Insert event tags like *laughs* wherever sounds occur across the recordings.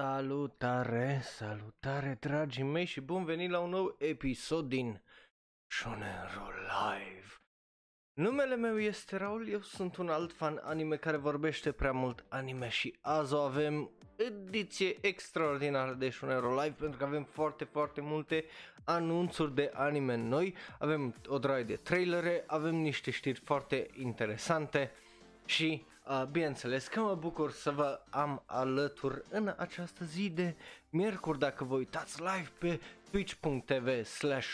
Salutare, salutare dragii mei și bun venit la un nou episod din Shonero Live. Numele meu este Raul, eu sunt un alt fan anime care vorbește prea mult anime și azi o avem ediție extraordinară de Shonero Live pentru că avem foarte, foarte multe anunțuri de anime noi, avem o draie de trailere, avem niște știri foarte interesante și Uh, bineînțeles că mă bucur să vă am alături în această zi de miercuri. Dacă vă uitați live pe twitch.tv slash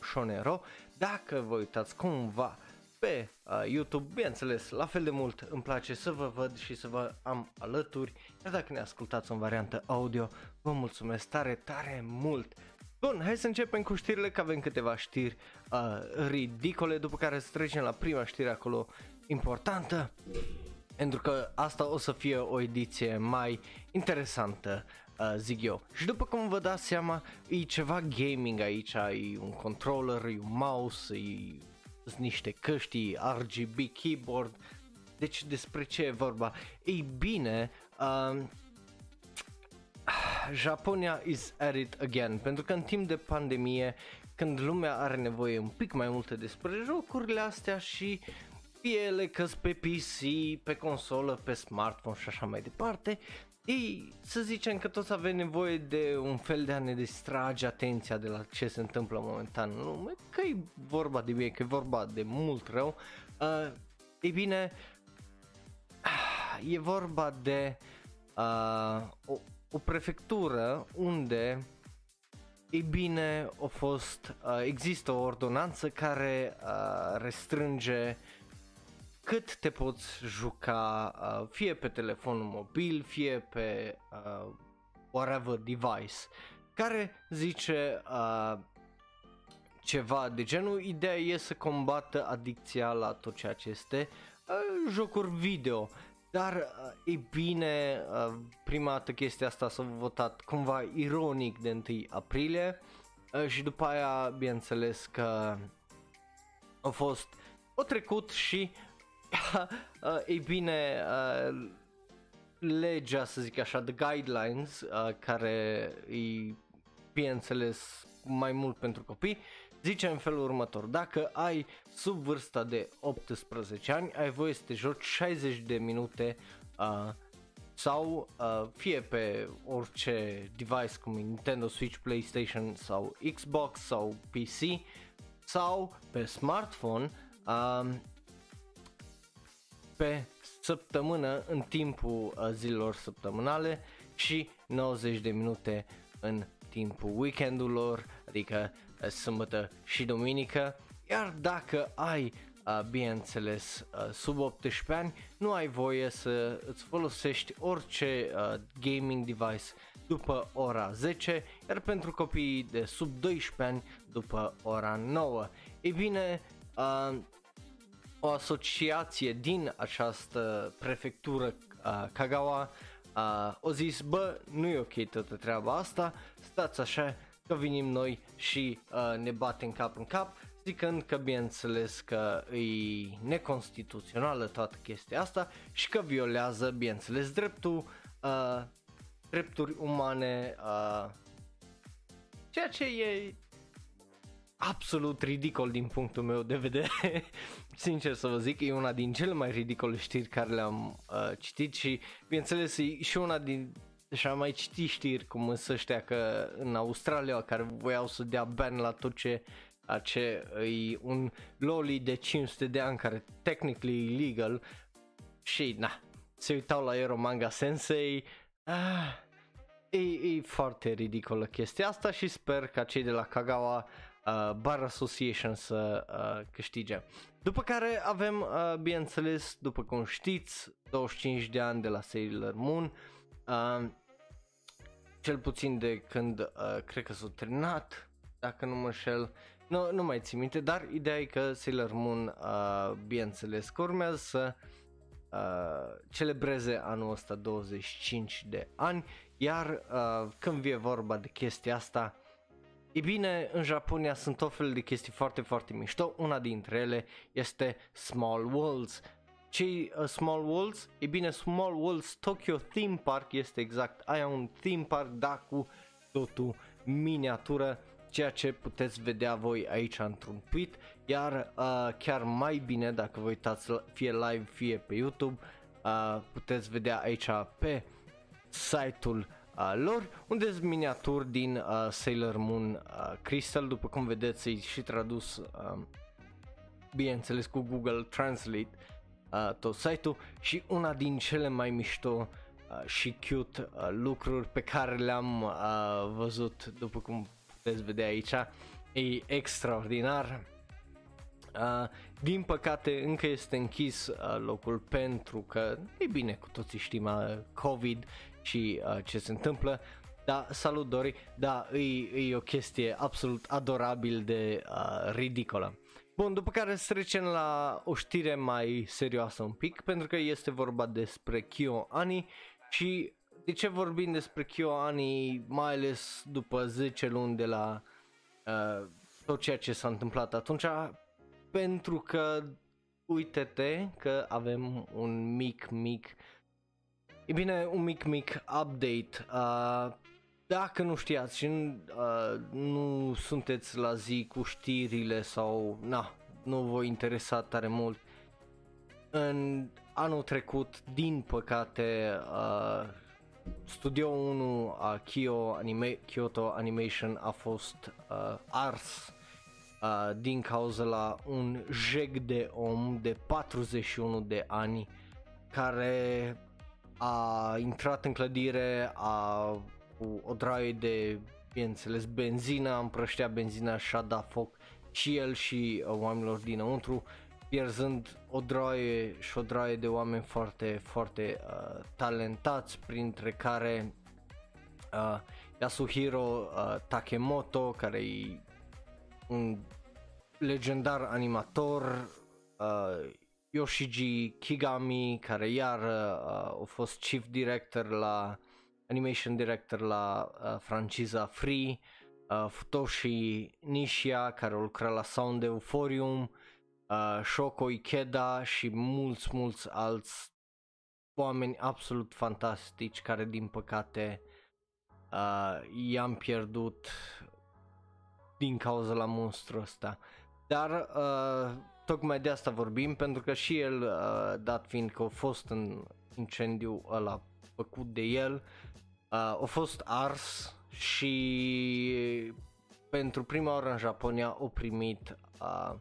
shonero dacă vă uitați cumva pe uh, YouTube, bineînțeles, la fel de mult îmi place să vă văd și să vă am alături, iar dacă ne ascultați în variantă audio, vă mulțumesc tare, tare mult. Bun, hai să începem cu știrile, că avem câteva știri uh, ridicole, după care să trecem la prima știre acolo importantă pentru că asta o să fie o ediție mai interesantă, uh, zic eu. Și după cum vă dați seama, e ceva gaming aici, e un controller, e un mouse, e sunt niște căști, RGB keyboard, deci despre ce e vorba? Ei bine, uh, Japonia is at it again, pentru că în timp de pandemie, când lumea are nevoie un pic mai multe despre jocurile astea și fie ele că pe PC, pe consolă, pe smartphone și așa mai departe, ei, să zicem că toți avem nevoie de un fel de a ne distrage atenția de la ce se întâmplă momentan în lume, că e vorba de bine, că e vorba de mult rău. Uh, ei bine, e vorba de uh, o, o prefectură unde ei bine, a fost, uh, există o ordonanță care uh, restrânge cât te poți juca uh, fie pe telefonul mobil, fie pe uh, whatever device, care zice uh, ceva de genul, ideea e să combată adicția la tot ceea ce este uh, jocuri video. Dar, uh, e bine, uh, prima dată chestia asta s-a votat cumva ironic de 1 aprilie uh, și după aia, bineînțeles că a fost, o trecut și *laughs* uh, ei bine, uh, legea, să zic așa, the guidelines, uh, care e, bineînțeles, mai mult pentru copii, zice în felul următor, dacă ai sub vârsta de 18 ani, ai voie să te joci 60 de minute uh, sau uh, fie pe orice device cum e Nintendo Switch, PlayStation sau Xbox sau PC sau pe smartphone uh, pe săptămână în timpul uh, zilelor săptămânale și 90 de minute în timpul weekendurilor, adică uh, sâmbătă și duminică. Iar dacă ai, uh, bineînțeles, sub 18 ani, nu ai voie să îți folosești orice gaming device după ora 10, iar pentru copiii de sub 12 ani după ora 9. Ei bine, o asociație din această prefectură uh, Kagawa uh, o zis, bă, nu e ok toată treaba asta, stați așa că vinim noi și uh, ne batem cap în cap, zicând că bineînțeles că e neconstituțională toată chestia asta și că violează, bineînțeles, dreptul, uh, drepturi umane, uh, ceea ce e absolut ridicol din punctul meu de vedere. *laughs* Sincer să vă zic, e una din cele mai ridicole știri care le-am uh, citit și, bineînțeles, e și una din și am mai citit știri cum însă ăștia că în Australia care voiau să dea ban la tot ce ce e un loli de 500 de ani care technically e illegal și na, se uitau la Euro Manga Sensei. Ah, e, e foarte ridicolă chestia asta și sper ca cei de la Kagawa uh, Bar Association să uh, câștige. După care avem, uh, bineînțeles, după cum știți, 25 de ani de la Sailor Moon, uh, cel puțin de când uh, cred că s-a terminat, dacă nu mă înșel, nu, nu mai țin minte, dar ideea e că Sailor Moon, uh, bineînțeles, că urmează să uh, celebreze anul ăsta 25 de ani, iar uh, când vie vorba de chestia asta, E bine, în Japonia sunt tot fel de chestii foarte, foarte mișto. Una dintre ele este Small Worlds. cei uh, Small Worlds, e bine Small Worlds Tokyo Theme Park este exact aia un theme park, da, cu totul miniatură, ceea ce puteți vedea voi aici într-un tweet, iar uh, chiar mai bine dacă vă uitați fie live, fie pe YouTube, uh, puteți vedea aici pe site-ul uh, lor, unde sunt miniaturi din uh, Sailor Moon uh, Crystal, după cum vedeți, e și tradus, uh, bineînțeles, cu Google Translate uh, tot site-ul și una din cele mai mișto uh, și cute uh, lucruri pe care le-am uh, văzut, după cum puteți vedea aici, e extraordinar. Uh, din păcate încă este închis uh, locul pentru că, e bine, cu toții știm uh, COVID și uh, ce se întâmplă, da, salut Dori, da, e, e o chestie absolut adorabil de uh, ridicolă. Bun, după care să trecem la o știre mai serioasă un pic, pentru că este vorba despre Kyo Ani și de ce vorbim despre Kyo Ani, mai ales după 10 luni de la uh, tot ceea ce s-a întâmplat atunci, pentru că uite-te că avem un mic, mic, e bine, un mic, mic update. Uh, dacă nu știați și uh, nu sunteți la zi cu știrile sau na, nu vă interesa tare mult, în anul trecut, din păcate, uh, Studio 1 a Kyo Anima- Kyoto Animation a fost uh, ars uh, din cauza la un jeg de om de 41 de ani care a intrat în clădire, a cu o draie de, bineînțeles, benzină, împrăștea benzina și a dat foc și el și uh, oamenilor dinăuntru, pierzând o draie și o draie de oameni foarte, foarte uh, talentați, printre care uh, Yasuhiro uh, Takemoto, care e un legendar animator, uh, Yoshiji Kigami, care iar uh, a fost chief director la animation director la uh, franciza Free, uh, Futoshi Nishia care lucra la Sound Euphorium, uh, Shoko Ikeda și mulți, mulți alți oameni absolut fantastici care din păcate uh, i-am pierdut din cauza la monstru ăsta. Dar uh, tocmai de asta vorbim pentru că și el, uh, dat fiind că a fost în incendiu ăla făcut de el, uh, a fost ars și pentru prima oară în Japonia au primit uh,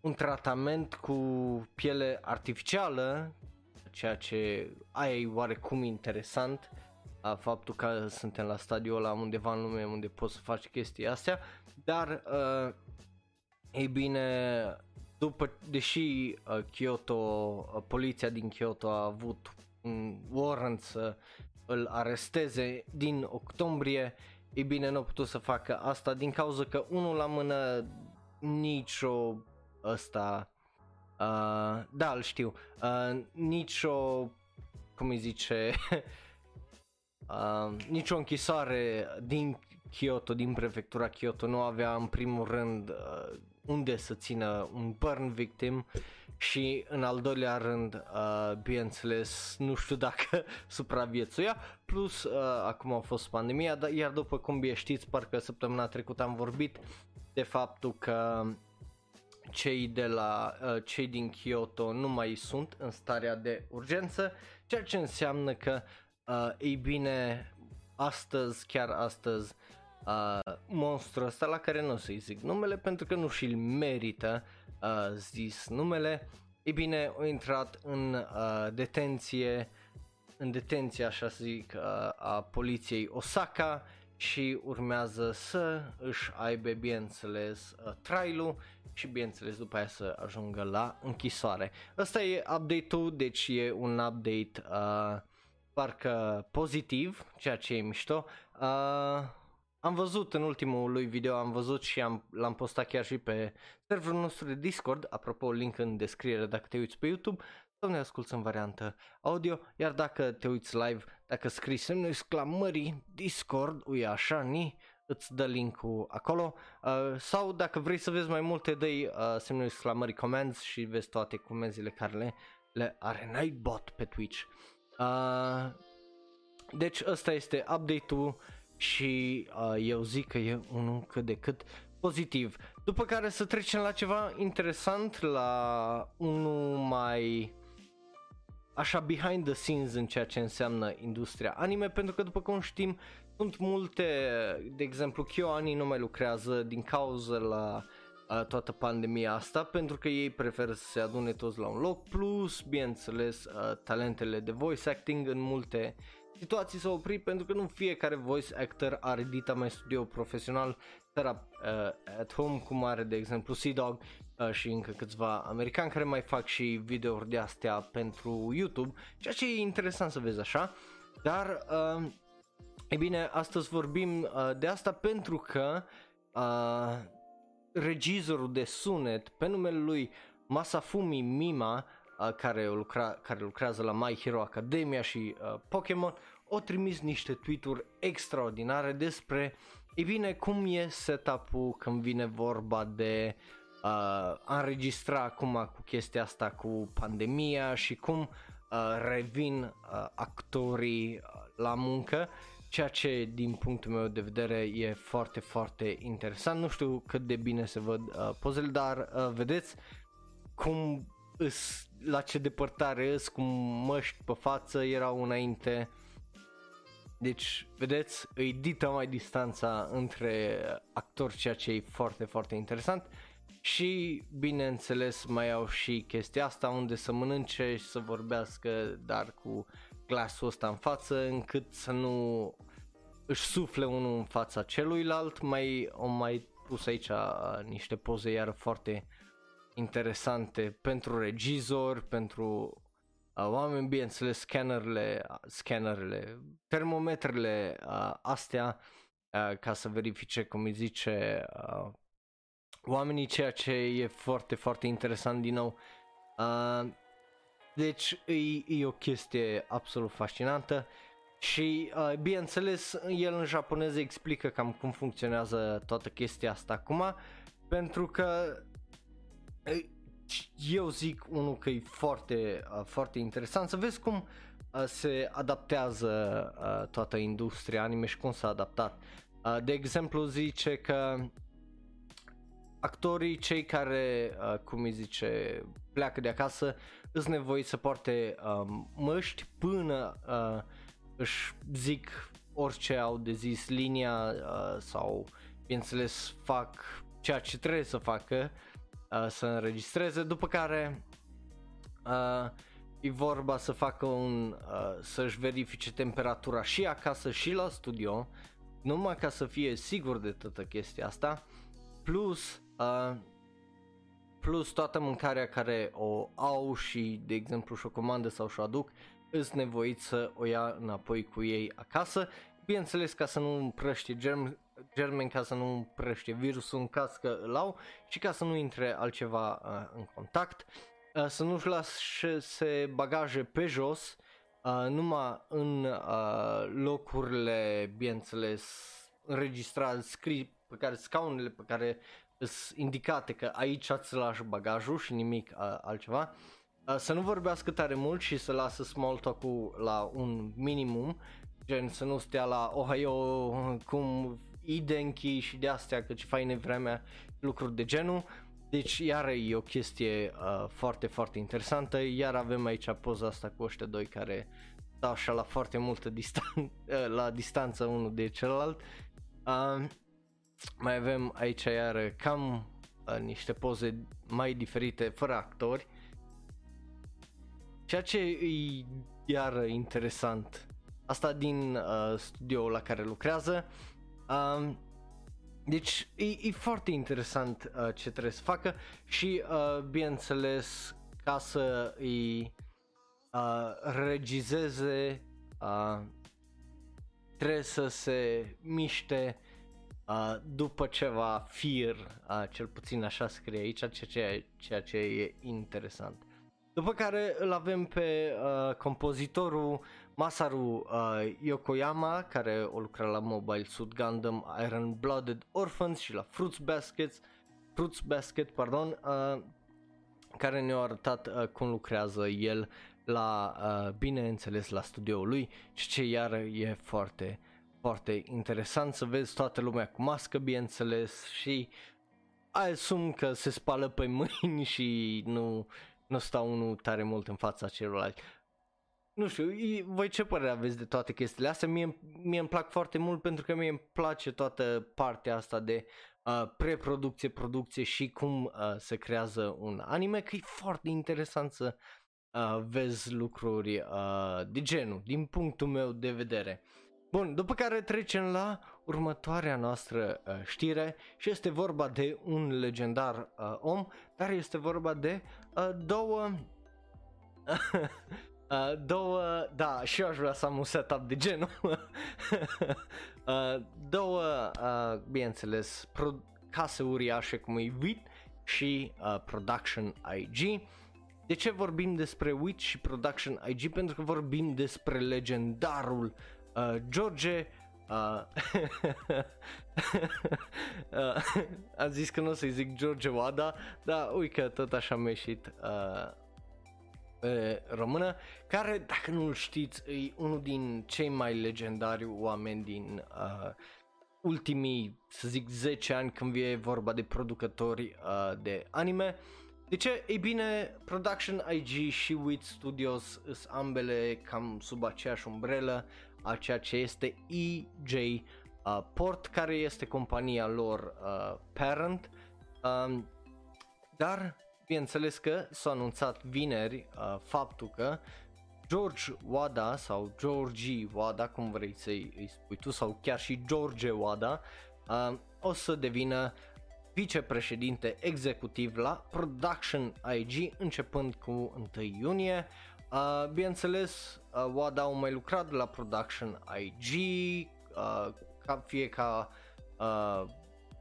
un tratament cu piele artificială, ceea ce aia e oarecum interesant, uh, faptul că suntem la stadiul ăla undeva în lume unde poți să faci chestii astea, dar uh, ei bine, după, deși uh, Kyoto, uh, poliția din Kyoto a avut un warrant să îl aresteze din octombrie, e bine, nu a putut să facă asta din cauza că unul la mână nicio ăsta, uh, da, îl știu, uh, nicio, cum îi zice, *laughs* uh, nicio închisoare din Kyoto, din prefectura Kyoto nu avea în primul rând uh, unde să țină un burn victim și în al doilea rând, uh, bineînțeles, nu știu dacă *laughs* supraviețuia, plus uh, acum a fost pandemia, dar iar după cum bine știți, parcă săptămâna trecută am vorbit de faptul că cei de la uh, cei din Kyoto nu mai sunt în starea de urgență, ceea ce înseamnă că uh, ei bine, astăzi, chiar astăzi, uh, monstrul ăsta la care nu o să-i zic numele pentru că nu și-l merită uh, zis numele, e bine, a intrat în uh, detenție, în detenție, așa să zic, uh, a poliției Osaka și urmează să își aibă, bineînțeles, uh, trailul și bineînțeles după aia să ajungă la închisoare. Ăsta e update-ul, deci e un update uh, parcă pozitiv, ceea ce e mișto. Uh, am văzut în ultimul lui video, am văzut și am, l-am postat chiar și pe serverul nostru de Discord, apropo link în descriere dacă te uiți pe YouTube. Sau ne asculti în variantă audio, iar dacă te uiți live, dacă scrii semnul exclamării Discord, ui așa, ni, îți dă linkul acolo. Uh, sau dacă vrei să vezi mai multe dă uh, semnul exclamării comments și vezi toate comenzile care le, le are. Nightbot pe Twitch. Uh, deci ăsta este update-ul și uh, eu zic că e unul cât de cât pozitiv. După care să trecem la ceva interesant, la unul mai așa behind the scenes în ceea ce înseamnă industria anime, pentru că după cum știm sunt multe, de exemplu KyoAni nu mai lucrează din cauza la uh, toată pandemia asta pentru că ei preferă să se adune toți la un loc plus, bineînțeles, uh, talentele de voice acting în multe situații s-au oprit pentru că nu fiecare voice actor are edita mai studio profesional. Setup uh, at home cum are de exemplu Sea-Dog uh, și încă câțiva americani care mai fac și videouri de astea pentru YouTube, ceea ce e interesant să vezi așa, dar uh, e bine, astăzi vorbim uh, de asta pentru că uh, regizorul de sunet pe numele lui Masafumi Mima uh, care, lucra, care lucrează la My Hero Academia și uh, Pokémon o trimis niște tweet-uri extraordinare despre, e bine, cum e setup-ul când vine vorba de uh, a înregistra acum cu chestia asta cu pandemia și cum uh, revin uh, actorii uh, la muncă, ceea ce din punctul meu de vedere e foarte, foarte interesant. Nu știu cât de bine se văd uh, pozele, dar uh, vedeți cum îs, la ce depărtare îs, cum măști pe față erau înainte deci, vedeți, îi dită mai distanța între actori, ceea ce e foarte, foarte interesant. Și, bineînțeles, mai au și chestia asta unde să mănânce și să vorbească, dar cu glasul ăsta în față, încât să nu își sufle unul în fața celuilalt. Mai, o mai pus aici niște poze iar foarte interesante pentru regizor, pentru uh, oameni, bineînțeles, scannerele, scannerele, termometrele uh, astea uh, ca să verifice, cum îi zice, uh, oamenii, ceea ce e foarte, foarte interesant din nou. Uh, deci e, e o chestie absolut fascinantă și uh, bineînțeles el în japoneză explică cam cum funcționează toată chestia asta acum pentru că eu zic unul că e foarte, uh, foarte interesant să vezi cum uh, se adaptează uh, toată industria anime și cum s-a adaptat. Uh, de exemplu zice că actorii, cei care, uh, cum îi zice, pleacă de acasă, îți nevoie să poarte uh, măști până uh, își zic orice au de zis linia uh, sau, bineînțeles, fac ceea ce trebuie să facă uh, să înregistreze, după care uh, e vorba să facă un, uh, să-și verifice temperatura și acasă și la studio, numai ca să fie sigur de toată chestia asta, plus uh, plus toată mâncarea care o au și de exemplu și o comandă sau și o aduc, îți nevoit să o ia înapoi cu ei acasă, bineînțeles ca să nu împrăște germ, germeni ca să nu împrăște virusul în caz că îl au și ca să nu intre altceva uh, în contact, uh, să nu-și lase bagaje pe jos, uh, numai în uh, locurile, bineînțeles, înregistrate, scrii pe care scaunele pe care sunt indicate că aici îți lași bagajul și nimic uh, altceva. Uh, să nu vorbească tare mult și să lasă small talk-ul la un minimum, gen să nu stea la Ohio cum Idenki și de astea, că ce faine vremea, lucruri de genul. Deci iar e o chestie uh, foarte, foarte interesantă, iar avem aici poza asta cu ăștia doi care stau așa la foarte multă distan- *laughs* uh, la distanță unul de celălalt. Uh, mai avem aici iar cam uh, niște poze mai diferite, fără actori. Ceea ce e iar interesant. Asta din uh, studioul la care lucrează. Um, deci e, e foarte interesant uh, ce trebuie să facă și uh, bineînțeles ca să îi uh, regizeze uh, trebuie să se miște uh, după ceva fir, uh, cel puțin așa scrie aici, ceea ce, ceea ce e interesant. După care îl avem pe uh, compozitorul Masaru uh, Yokoyama, care o lucra la Mobile Suit Gundam, Iron Blooded Orphans și la Fruits Baskets, Fruits Basket, pardon, uh, care ne-a arătat uh, cum lucrează el la, uh, bineînțeles, la studioul lui și ce iară e foarte, foarte interesant să vezi toată lumea cu mască, bineînțeles, și asum că se spală pe mâini *laughs* și nu, nu stau unul tare mult în fața celorlalți. Nu știu, voi ce părere aveți de toate chestiile astea? Mie, mie îmi plac foarte mult pentru că mie îmi place toată partea asta de uh, preproducție, producție și cum uh, se creează un anime, că e foarte interesant să uh, vezi lucruri uh, de genul, din punctul meu de vedere. Bun, după care trecem la următoarea noastră uh, știre și este vorba de un legendar uh, om, dar este vorba de uh, două *laughs* Uh, două, da, și eu aș vrea să am un setup de genul. *laughs* uh, două, uh, bineînțeles, pro- case uriașe cum e WIT și uh, Production IG. De ce vorbim despre WIT și Production IG? Pentru că vorbim despre legendarul uh, George Uh, *laughs* uh, *laughs* am zis că nu o să-i zic George Wada, dar uite că tot așa am ieșit uh, pe română, care, dacă nu-l știți, e unul din cei mai legendari oameni din uh, ultimii, să zic, 10 ani când e vorba de producători uh, de anime. De ce? Ei bine, Production IG și WIT Studios sunt ambele cam sub aceeași umbrelă a ceea ce este EJ uh, Port, care este compania lor uh, parent. Um, dar bineînțeles că s-a anunțat vineri uh, faptul că George Wada sau Georgie Wada, cum vrei să-i îi spui tu, sau chiar și George Wada, uh, o să devină vicepreședinte executiv la Production IG începând cu 1 iunie. Uh, bineînțeles, uh, Wada au mai lucrat la Production IG, uh, ca fie ca uh,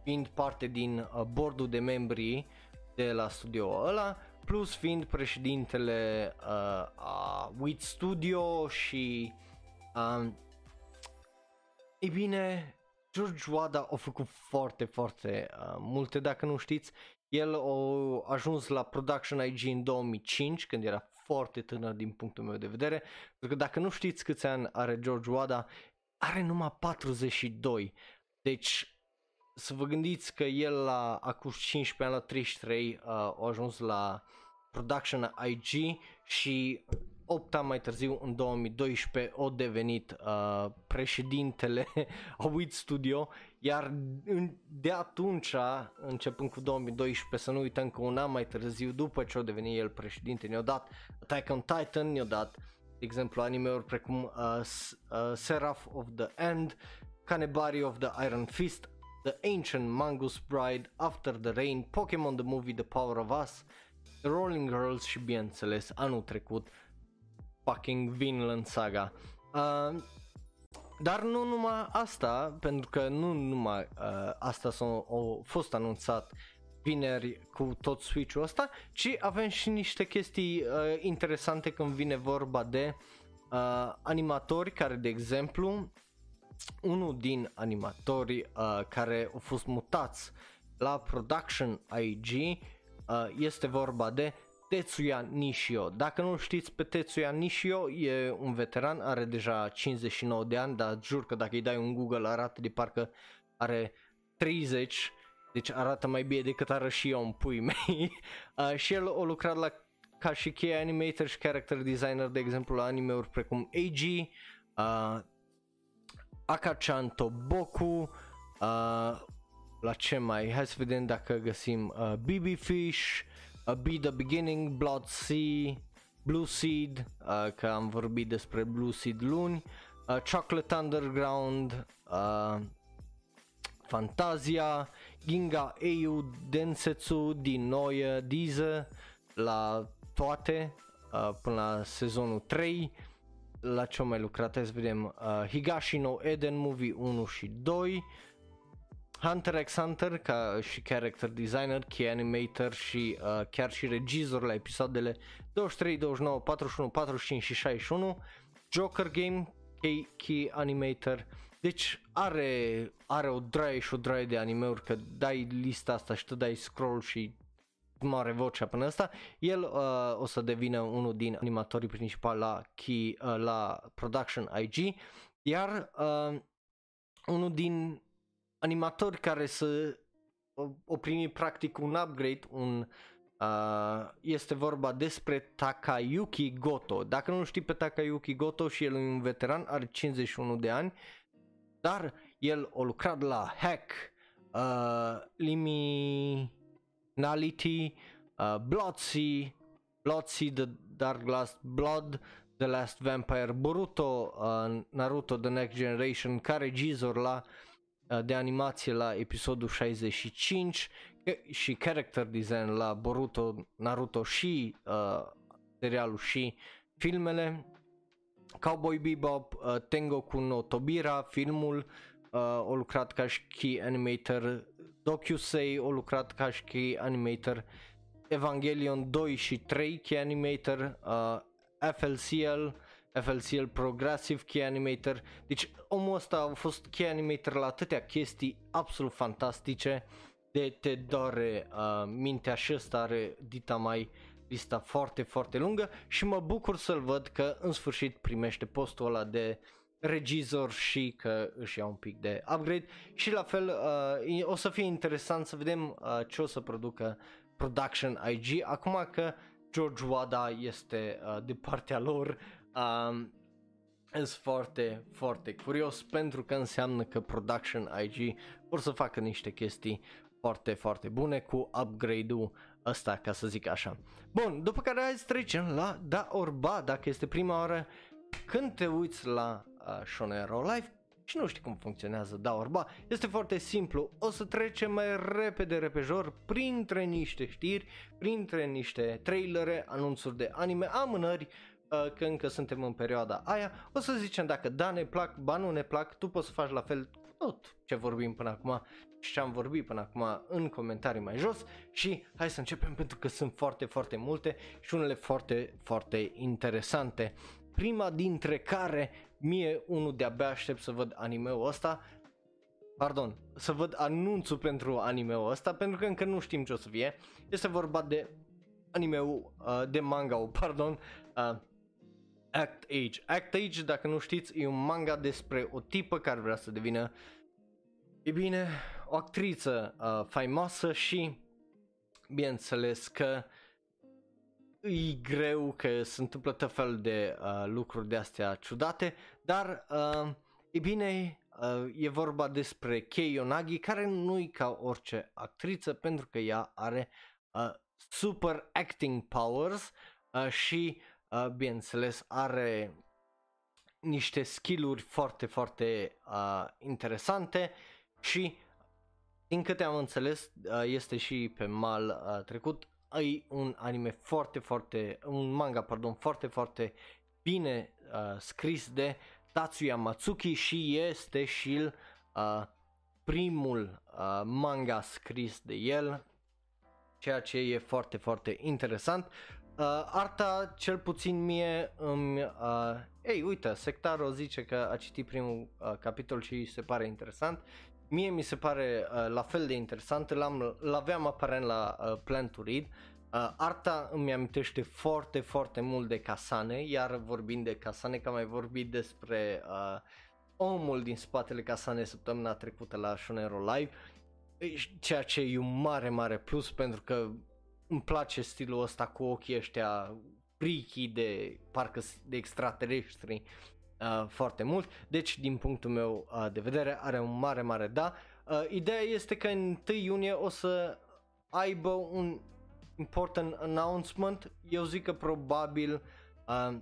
fiind parte din uh, bordul de membri de la studio ăla, plus fiind președintele uh, a WIT Studio și uh, e bine, George Wada a făcut foarte, foarte uh, multe, dacă nu știți, el a ajuns la Production IG în 2005, când era foarte tânăr din punctul meu de vedere, pentru că dacă nu știți câți ani are George Wada, are numai 42. Deci să vă gândiți că el la acum 15 ani, la 33, uh, a ajuns la Production IG și 8 ani mai târziu, în 2012, a devenit uh, președintele *laughs* a WIT Studio, iar de atunci, începând cu 2012, să nu uităm că un an mai târziu, după ce a devenit el președinte, ne-a dat Attack on Titan, ne-a dat, de exemplu, anime-uri precum uh, uh, Seraph of the End, Canebari of the Iron Fist, The Ancient Mangus Bride, After the Rain, Pokémon The Movie The Power of Us, The Rolling Girls și bineînțeles anul trecut fucking Vinland Saga. Uh, dar nu numai asta, pentru că nu numai uh, asta s-a fost anunțat vineri cu tot Switch-ul ăsta, ci avem și niște chestii uh, interesante când vine vorba de uh, animatori care, de exemplu, unul din animatorii uh, care au fost mutați la Production IG uh, este vorba de Tetsuya Nishio. Dacă nu știți pe Tetsuya Nishio, e un veteran, are deja 59 de ani, dar jur că dacă îi dai un Google arată de parcă are 30, deci arată mai bine decât ară și eu în pui mei. *laughs* Uh, și el a lucrat la ca și key animator și character designer, de exemplu, la anime-uri precum AG, uh, Akachan Toboku, uh, la ce mai, hai să vedem dacă găsim uh, BB Fish, uh, Be The Beginning, Blood Sea, Blue Seed, uh, că am vorbit despre Blue Seed luni, uh, Chocolate Underground, uh, Fantasia, Ginga Eiu Densetsu din Noia Dize la toate uh, până la sezonul 3 la ce am mai lucrat, hai să vedem. Uh, Higashi no Eden Movie 1 și 2 Hunter x Hunter ca și character designer, key animator și uh, chiar și regizor la episoadele 23, 29, 41, 45 și 61 Joker Game, key, key animator, deci are, are o draie și o draie de animeuri că dai lista asta și tu dai scroll și mare vocea până asta, el uh, o să devină unul din animatorii principali la, key, uh, la Production IG, iar uh, unul din animatori care să o primi practic un upgrade, un Uh, este vorba despre Takayuki Goto. Dacă nu știi pe Takayuki Goto și el e un veteran, are 51 de ani, dar el a lucrat la Hack, uh, Liminality, uh, Bloodsea, Bloodsea, The Dark Last Blood, The Last Vampire, Boruto, uh, Naruto The Next Generation, ca regizor la uh, de animație la episodul 65 și character design la Boruto, Naruto și uh, serialul și filmele. Cowboy Bebop, uh, Tengoku no Tobira, filmul, uh, a lucrat ca și key animator, Dokusei a lucrat ca și key animator, Evangelion 2 și 3 key animator, uh, FLCL, FLCL Progressive Key Animator, deci omul ăsta a fost key animator la atâtea chestii absolut fantastice, de te doare uh, mintea și ăsta are dita mai lista foarte foarte lungă și mă bucur să-l văd că în sfârșit primește postul ăla de regizor și că își ia un pic de upgrade. Și la fel uh, o să fie interesant să vedem uh, ce o să producă Production IG acum că George Wada este uh, de partea lor uh, sunt foarte, foarte curios pentru că înseamnă că Production IG vor să facă niște chestii foarte, foarte bune cu upgrade-ul ăsta, ca să zic așa. Bun, după care hai să trecem la Da Orba, dacă este prima oară când te uiți la uh, Shonero Live și nu știi cum funcționează Da Orba, este foarte simplu, o să trecem mai repede repejor printre niște știri, printre niște trailere, anunțuri de anime, amânări, uh, că încă suntem în perioada aia, o să zicem dacă da ne plac, ba nu ne plac, tu poți să faci la fel tot ce vorbim până acum și ce am vorbit până acum în comentarii mai jos. Și hai să începem pentru că sunt foarte, foarte multe și unele foarte, foarte interesante. Prima dintre care mie unul de-abia aștept să văd animeul ăsta, pardon, să văd anunțul pentru animeul ăsta pentru că încă nu știm ce o să fie. Este vorba de animeul, uh, de manga *laughs* pardon, uh, Act Age. Act Age, dacă nu știți, e un manga despre o tipă care vrea să devină, e bine, o actriță uh, faimoasă și bineînțeles că e greu că se întâmplă tot fel de uh, lucruri de astea ciudate, dar uh, e bine, uh, e vorba despre Kei Yonagi care nu e ca orice actriță pentru că ea are uh, super acting powers uh, și uh, bineînțeles are niște skill-uri foarte, foarte uh, interesante și din câte am înțeles, uh, este și pe mal uh, trecut, ai un anime foarte, foarte, un manga, pardon, foarte, foarte bine uh, scris de Tatsuya Matsuki și este și uh, primul uh, manga scris de el, ceea ce e foarte, foarte interesant. Uh, arta, cel puțin mie, îmi... Uh, ei, uite, Sectaro zice că a citit primul uh, capitol și se pare interesant mie mi se pare uh, la fel de interesant, l-am, l-aveam aparent la uh, Plan to Read. Uh, arta îmi amintește foarte, foarte mult de Casane, iar vorbind de Casane, că am mai vorbit despre uh, omul din spatele Casane săptămâna trecută la Shonero Live, ceea ce e un mare, mare plus pentru că îmi place stilul ăsta cu ochii ăștia freaky de parcă de extraterestri uh, foarte mult, deci din punctul meu uh, de vedere are un mare, mare da. Uh, ideea este că în 1 iunie o să aibă un important announcement, eu zic că probabil uh,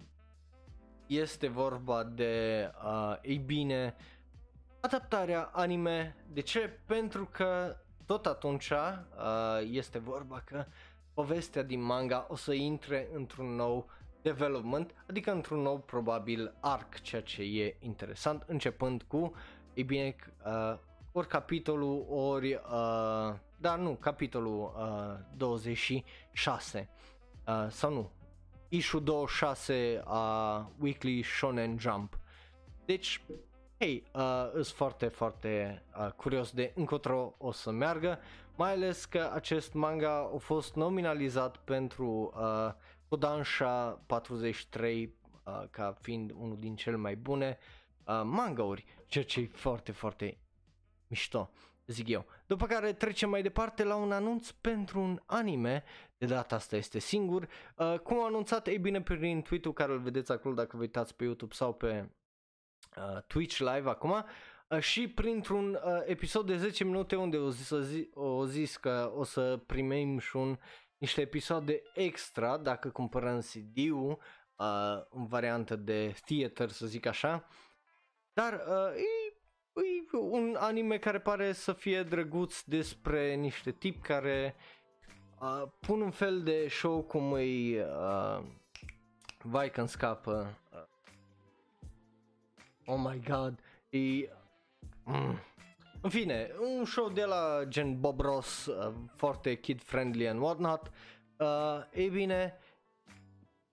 este vorba de, uh, ei bine, adaptarea anime. De ce? Pentru că tot atunci uh, este vorba că povestea din manga o să intre într-un nou development, adică într-un nou probabil arc, ceea ce e interesant, începând cu, e bine, uh, ori capitolul, ori, uh, dar nu, capitolul uh, 26, uh, sau nu, issue 26 a Weekly Shonen Jump. Deci, hei, uh, sunt foarte, foarte uh, curios de încotro o să meargă, mai ales că acest manga a fost nominalizat pentru uh, Kodansha 43 uh, ca fiind unul din cele mai bune uh, mangauri, ceea ce e foarte, foarte mișto, zic eu. După care trecem mai departe la un anunț pentru un anime, de data asta este singur, uh, cum a anunțat, ei bine, prin tweet-ul care îl vedeți acolo dacă vă uitați pe YouTube sau pe uh, Twitch live acum, uh, și printr-un uh, episod de 10 minute unde o zis, o, zi, o zis că o să primim și un niște episoade extra dacă cumpărăm CD-ul uh, în variantă de theater, să zic așa. Dar uh, e, e un anime care pare să fie drăguț despre niște tip care uh, pun un fel de show cum îi uh, vai când scapă uh, oh my god e mm, în fine, un show de la gen Bob Ross, uh, foarte kid friendly and whatnot. Uh, ei bine,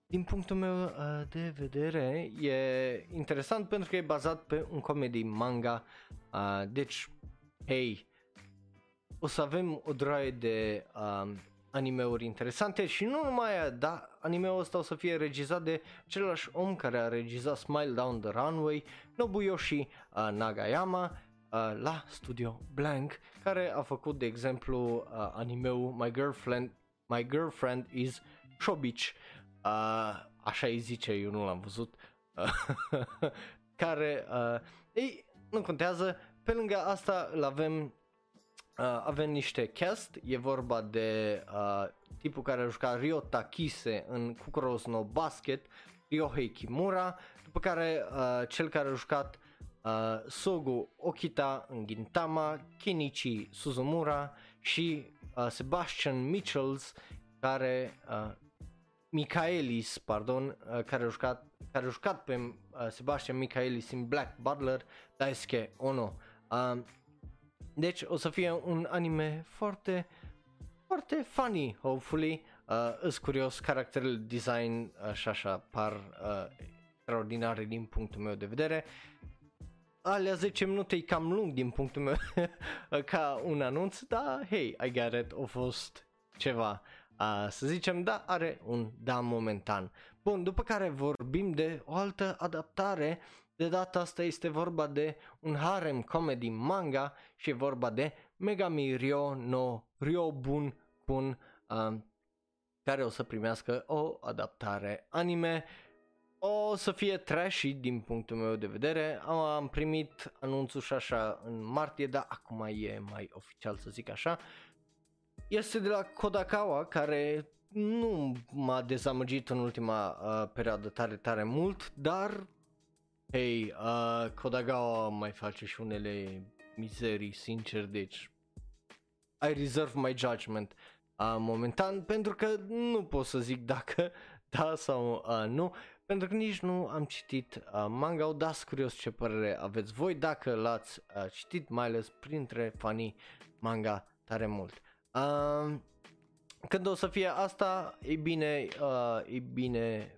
din punctul meu uh, de vedere e interesant pentru că e bazat pe un comedy manga. Uh, deci, hei, o să avem o droaie de uh, animeuri interesante și nu numai aia, dar animeul ăsta o să fie regizat de același om care a regizat Smile Down the Runway, Nobuyoshi uh, Nagayama, uh, la Studio Blank, care a făcut, de exemplu, uh, animeul My Girlfriend, My Girlfriend is Shobich, uh, așa îi zice, eu nu l-am văzut, uh, *laughs* care, uh, ei, nu contează, pe lângă asta îl avem, uh, avem niște cast, e vorba de uh, tipul care a jucat Ryo Takise în Kukuro's no Basket, Ryohei Kimura, după care uh, cel care a jucat uh, Sogu Okita în Gintama, Kenichi Suzumura și uh, Sebastian Mitchells care uh, Michaelis, pardon, uh, care a jucat, care a jucat pe uh, Sebastian Michaelis în Black Butler, Daisuke Ono. Uh, deci o să fie un anime foarte, foarte funny, hopefully. Uh, îs curios, caracterele design uh, și așa par uh, extraordinare din punctul meu de vedere. Alea 10 minute e cam lung din punctul meu *laughs* ca un anunț, dar hey, I get it, a fost ceva uh, să zicem, da, are un da momentan. Bun, după care vorbim de o altă adaptare, de data asta este vorba de un harem comedy manga și e vorba de Megami Ryo no Ryobun Kun, uh, care o să primească o adaptare anime. O să fie trashy din punctul meu de vedere. Am, am primit anunțul și așa în martie, dar acum e mai oficial să zic așa este de la Kodakawa, care nu m-a dezamăgit în ultima uh, perioadă tare, tare mult, dar, hei, uh, Kodakawa mai face și unele mizerii, sincer, deci I reserve my judgment uh, momentan, pentru că nu pot să zic dacă *laughs* da sau uh, nu, pentru că nici nu am citit uh, manga, dați curios ce părere aveți voi dacă l-ați uh, citit, mai ales printre fanii manga tare mult. Uh, când o să fie asta, e bine, uh, e bine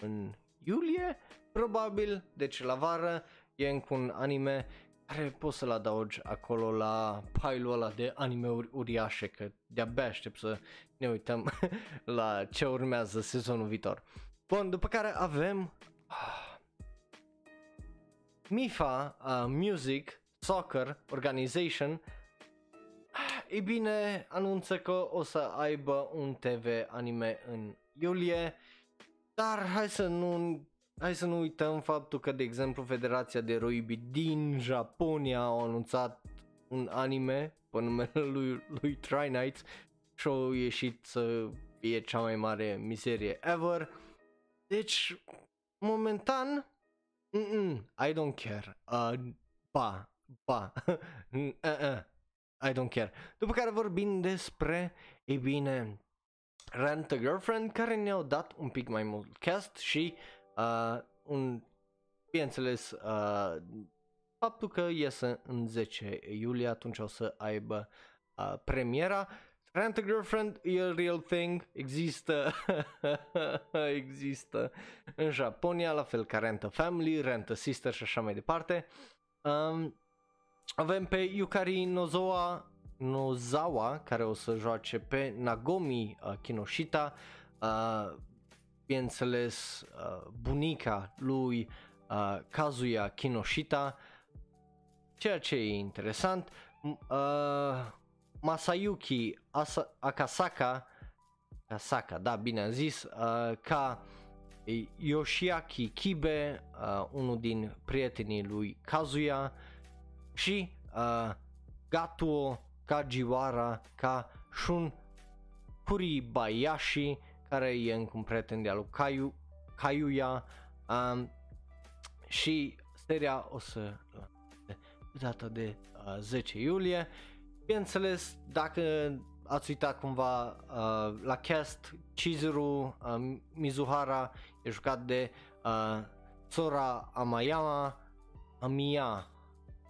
în iulie, probabil, deci la vară, e încă un anime care poți să-l adaugi acolo la pile ăla de anime-uri uriașe, că de-abia aștept să ne uităm *laughs* la ce urmează sezonul viitor. Bun, după care avem uh, MIFA uh, Music Soccer Organization ei bine, anunță că o să aibă un TV anime în iulie, dar hai să nu hai să nu uităm faptul că, de exemplu, Federația de Roibi din Japonia a anunțat un anime pe numele lui, lui Try Nights și au ieșit să fie cea mai mare miserie ever. Deci, momentan, I don't care. Uh, ba, ba, uh-uh. *laughs* I don't care. După care vorbim despre, ei bine, Rent a Girlfriend, care ne-au dat un pic mai mult cast și uh, un, bineînțeles, uh, faptul că iese în 10 iulie, atunci o să aibă uh, premiera. Rent a Girlfriend e a real thing, există, *laughs* există în Japonia, la fel ca Rent a Family, Rent a Sister și așa mai departe. Um, avem pe Yukari Nozoa, Nozawa, care o să joace pe Nagomi uh, Kinoshita, uh, bineînțeles uh, bunica lui uh, Kazuya Kinoshita, ceea ce e interesant. Uh, Masayuki Asa- Akasaka, Akasaka, da, bine am zis, uh, ca Yoshiaki Kibe, uh, unul din prietenii lui Kazuya și uh, Gatuo Kajiwara ca Shun Kuribayashi, care e încă un prieten de-al lui Kayu, Kayuya um, și seria o să data de uh, 10 iulie. Bineînțeles, dacă ați uitat cumva uh, la cast, Chizuru uh, Mizuhara e jucat de uh, Sora Amayama, Amia,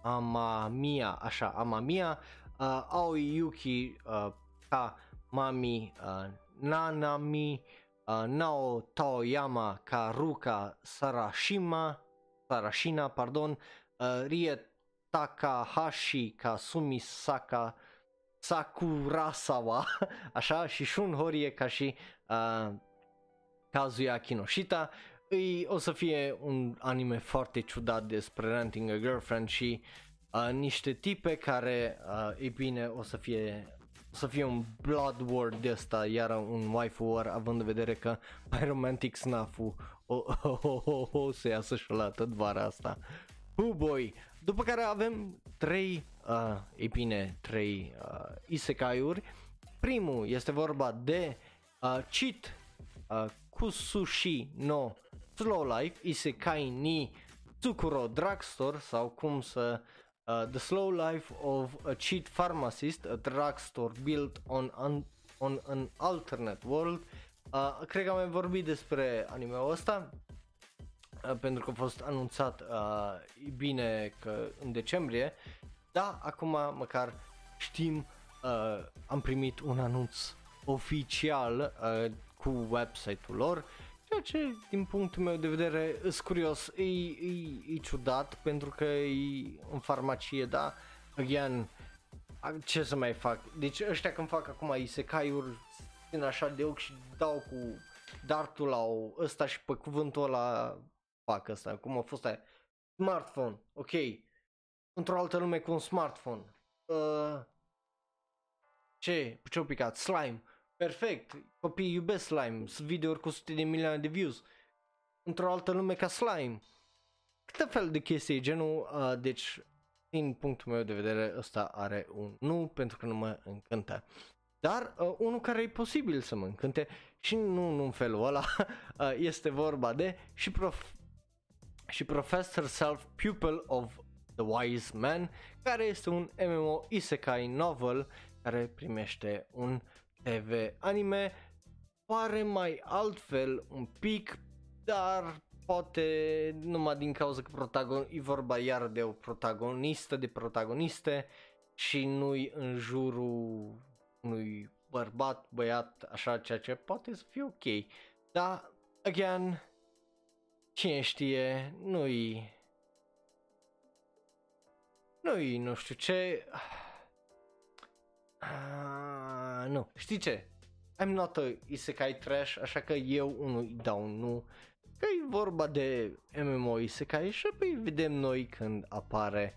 Amamiya, așa, Amamiya, uh, Aoi Yuki uh, ca Mami uh, Nanami, uh, Nao Taoyama ca Ruka Sarashima, Sarashina, pardon, uh, Rie Takahashi ca Sumisaka Sakurasawa, *laughs* așa, și Shun Horie ca și uh, Kazuya Kinoshita. Îi, o să fie un anime foarte ciudat despre Renting a Girlfriend și uh, niște tipe care, uh, e bine, o să fie o să fie un blood war de ăsta, iar un wife war, având în vedere că *laughs* My Romantic Snafu *laughs* o, o, o, o, o să iasă și la tot vara asta. Oh boy! După care avem trei, uh, e bine, trei uh, isekai-uri. Primul este vorba de uh, Cheat uh, Kusushi no Slow Life Isekai ni Tsukuro Drugstore sau cum să uh, The Slow Life of a Cheat Pharmacist, a drugstore built on, on, on an alternate world. Uh, cred că am mai vorbit despre anime-ul ăsta uh, pentru că a fost anunțat uh, bine că în decembrie, da, acum măcar știm, uh, am primit un anunț oficial uh, cu website-ul lor Ceea ce, din punctul meu de vedere, sunt curios, e, e, e ciudat pentru că e în farmacie, da? Again, ce să mai fac? Deci ăștia când fac acum isekai-uri, țin așa de ochi și dau cu dartul la o, ăsta și pe cuvântul ăla fac ăsta, cum a fost aia. Smartphone, ok. Într-o altă lume cu un smartphone. Uh, ce? Ce-au picat? Slime. Perfect, copiii iubesc slime, sunt videouri cu sute de milioane de views. Într-o altă lume ca slime. Câte fel de chestii, genul, uh, deci, din punctul meu de vedere, ăsta are un nu pentru că nu mă încântă. Dar uh, unul care e posibil să mă încânte și nu, nu în felul ăla, *laughs* uh, este vorba de și, prof, și Professor Self Pupil of the Wise Man, care este un MMO isekai novel care primește un TV anime pare mai altfel un pic, dar poate numai din cauza că protagon- e vorba iar de o protagonistă, de protagoniste și nu-i în jurul unui bărbat, băiat, așa, ceea ce poate să fie ok. Dar, again, cine știe, nu-i... Nu-i, nu știu ce... Ah, nu. Știi ce? I'm not a isekai trash, așa că eu unul îi dau un nu. Că e vorba de MMO isekai și apoi vedem noi când apare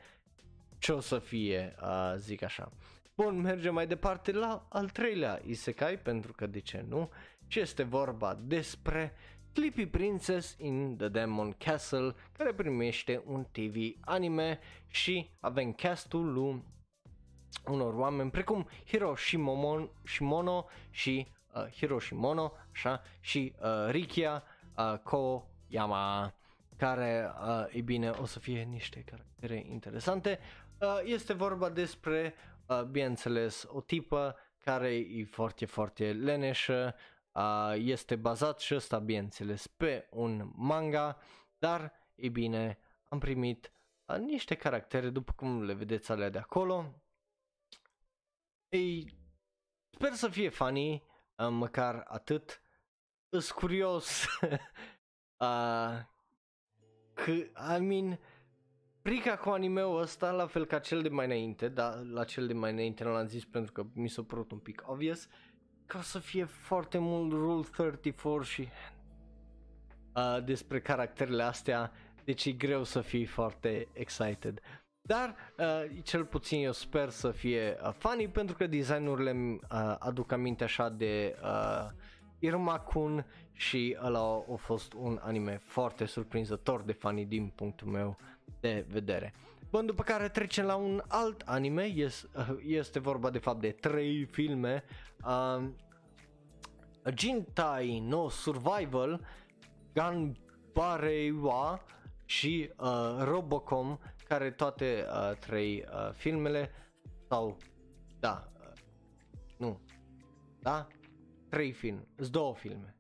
ce o să fie, uh, zic așa. Bun, mergem mai departe la al treilea isekai, pentru că de ce nu? Și este vorba despre Sleepy Princess in the Demon Castle, care primește un TV anime și avem castul lui unor oameni precum Hiro Shimomon, Shimono și uh, Hiro Shimono așa, și uh, Rikia uh, Koyama care, uh, e bine, o să fie niște caractere interesante. Uh, este vorba despre, uh, bineînțeles, o tipă care e foarte, foarte leneșă, uh, este bazat și ăsta, bineînțeles, pe un manga, dar, e bine, am primit uh, niște caractere, după cum le vedeți alea de acolo, e sper să fie funny, uh, măcar atât. Îs curios *laughs* uh, că, I mean, frica cu animeul ăsta, la fel ca cel de mai înainte, da, la cel de mai înainte nu l-am zis pentru că mi s-a părut un pic obvious, ca să fie foarte mult Rule 34 și uh, despre caracterele astea, deci e greu să fii foarte excited. Dar uh, cel puțin eu sper să fie uh, funny pentru că designurile uh, aduc aminte așa de uh, Irma Kun și ăla a, a fost un anime foarte surprinzător de funny din punctul meu de vedere. Bun, după care trecem la un alt anime, este, este vorba de fapt de trei filme. Uh, Jintai no Survival, Ganbarewa și uh, Robocom, care toate uh, trei uh, filmele sau da, uh, nu, da, trei filme, sunt două filme.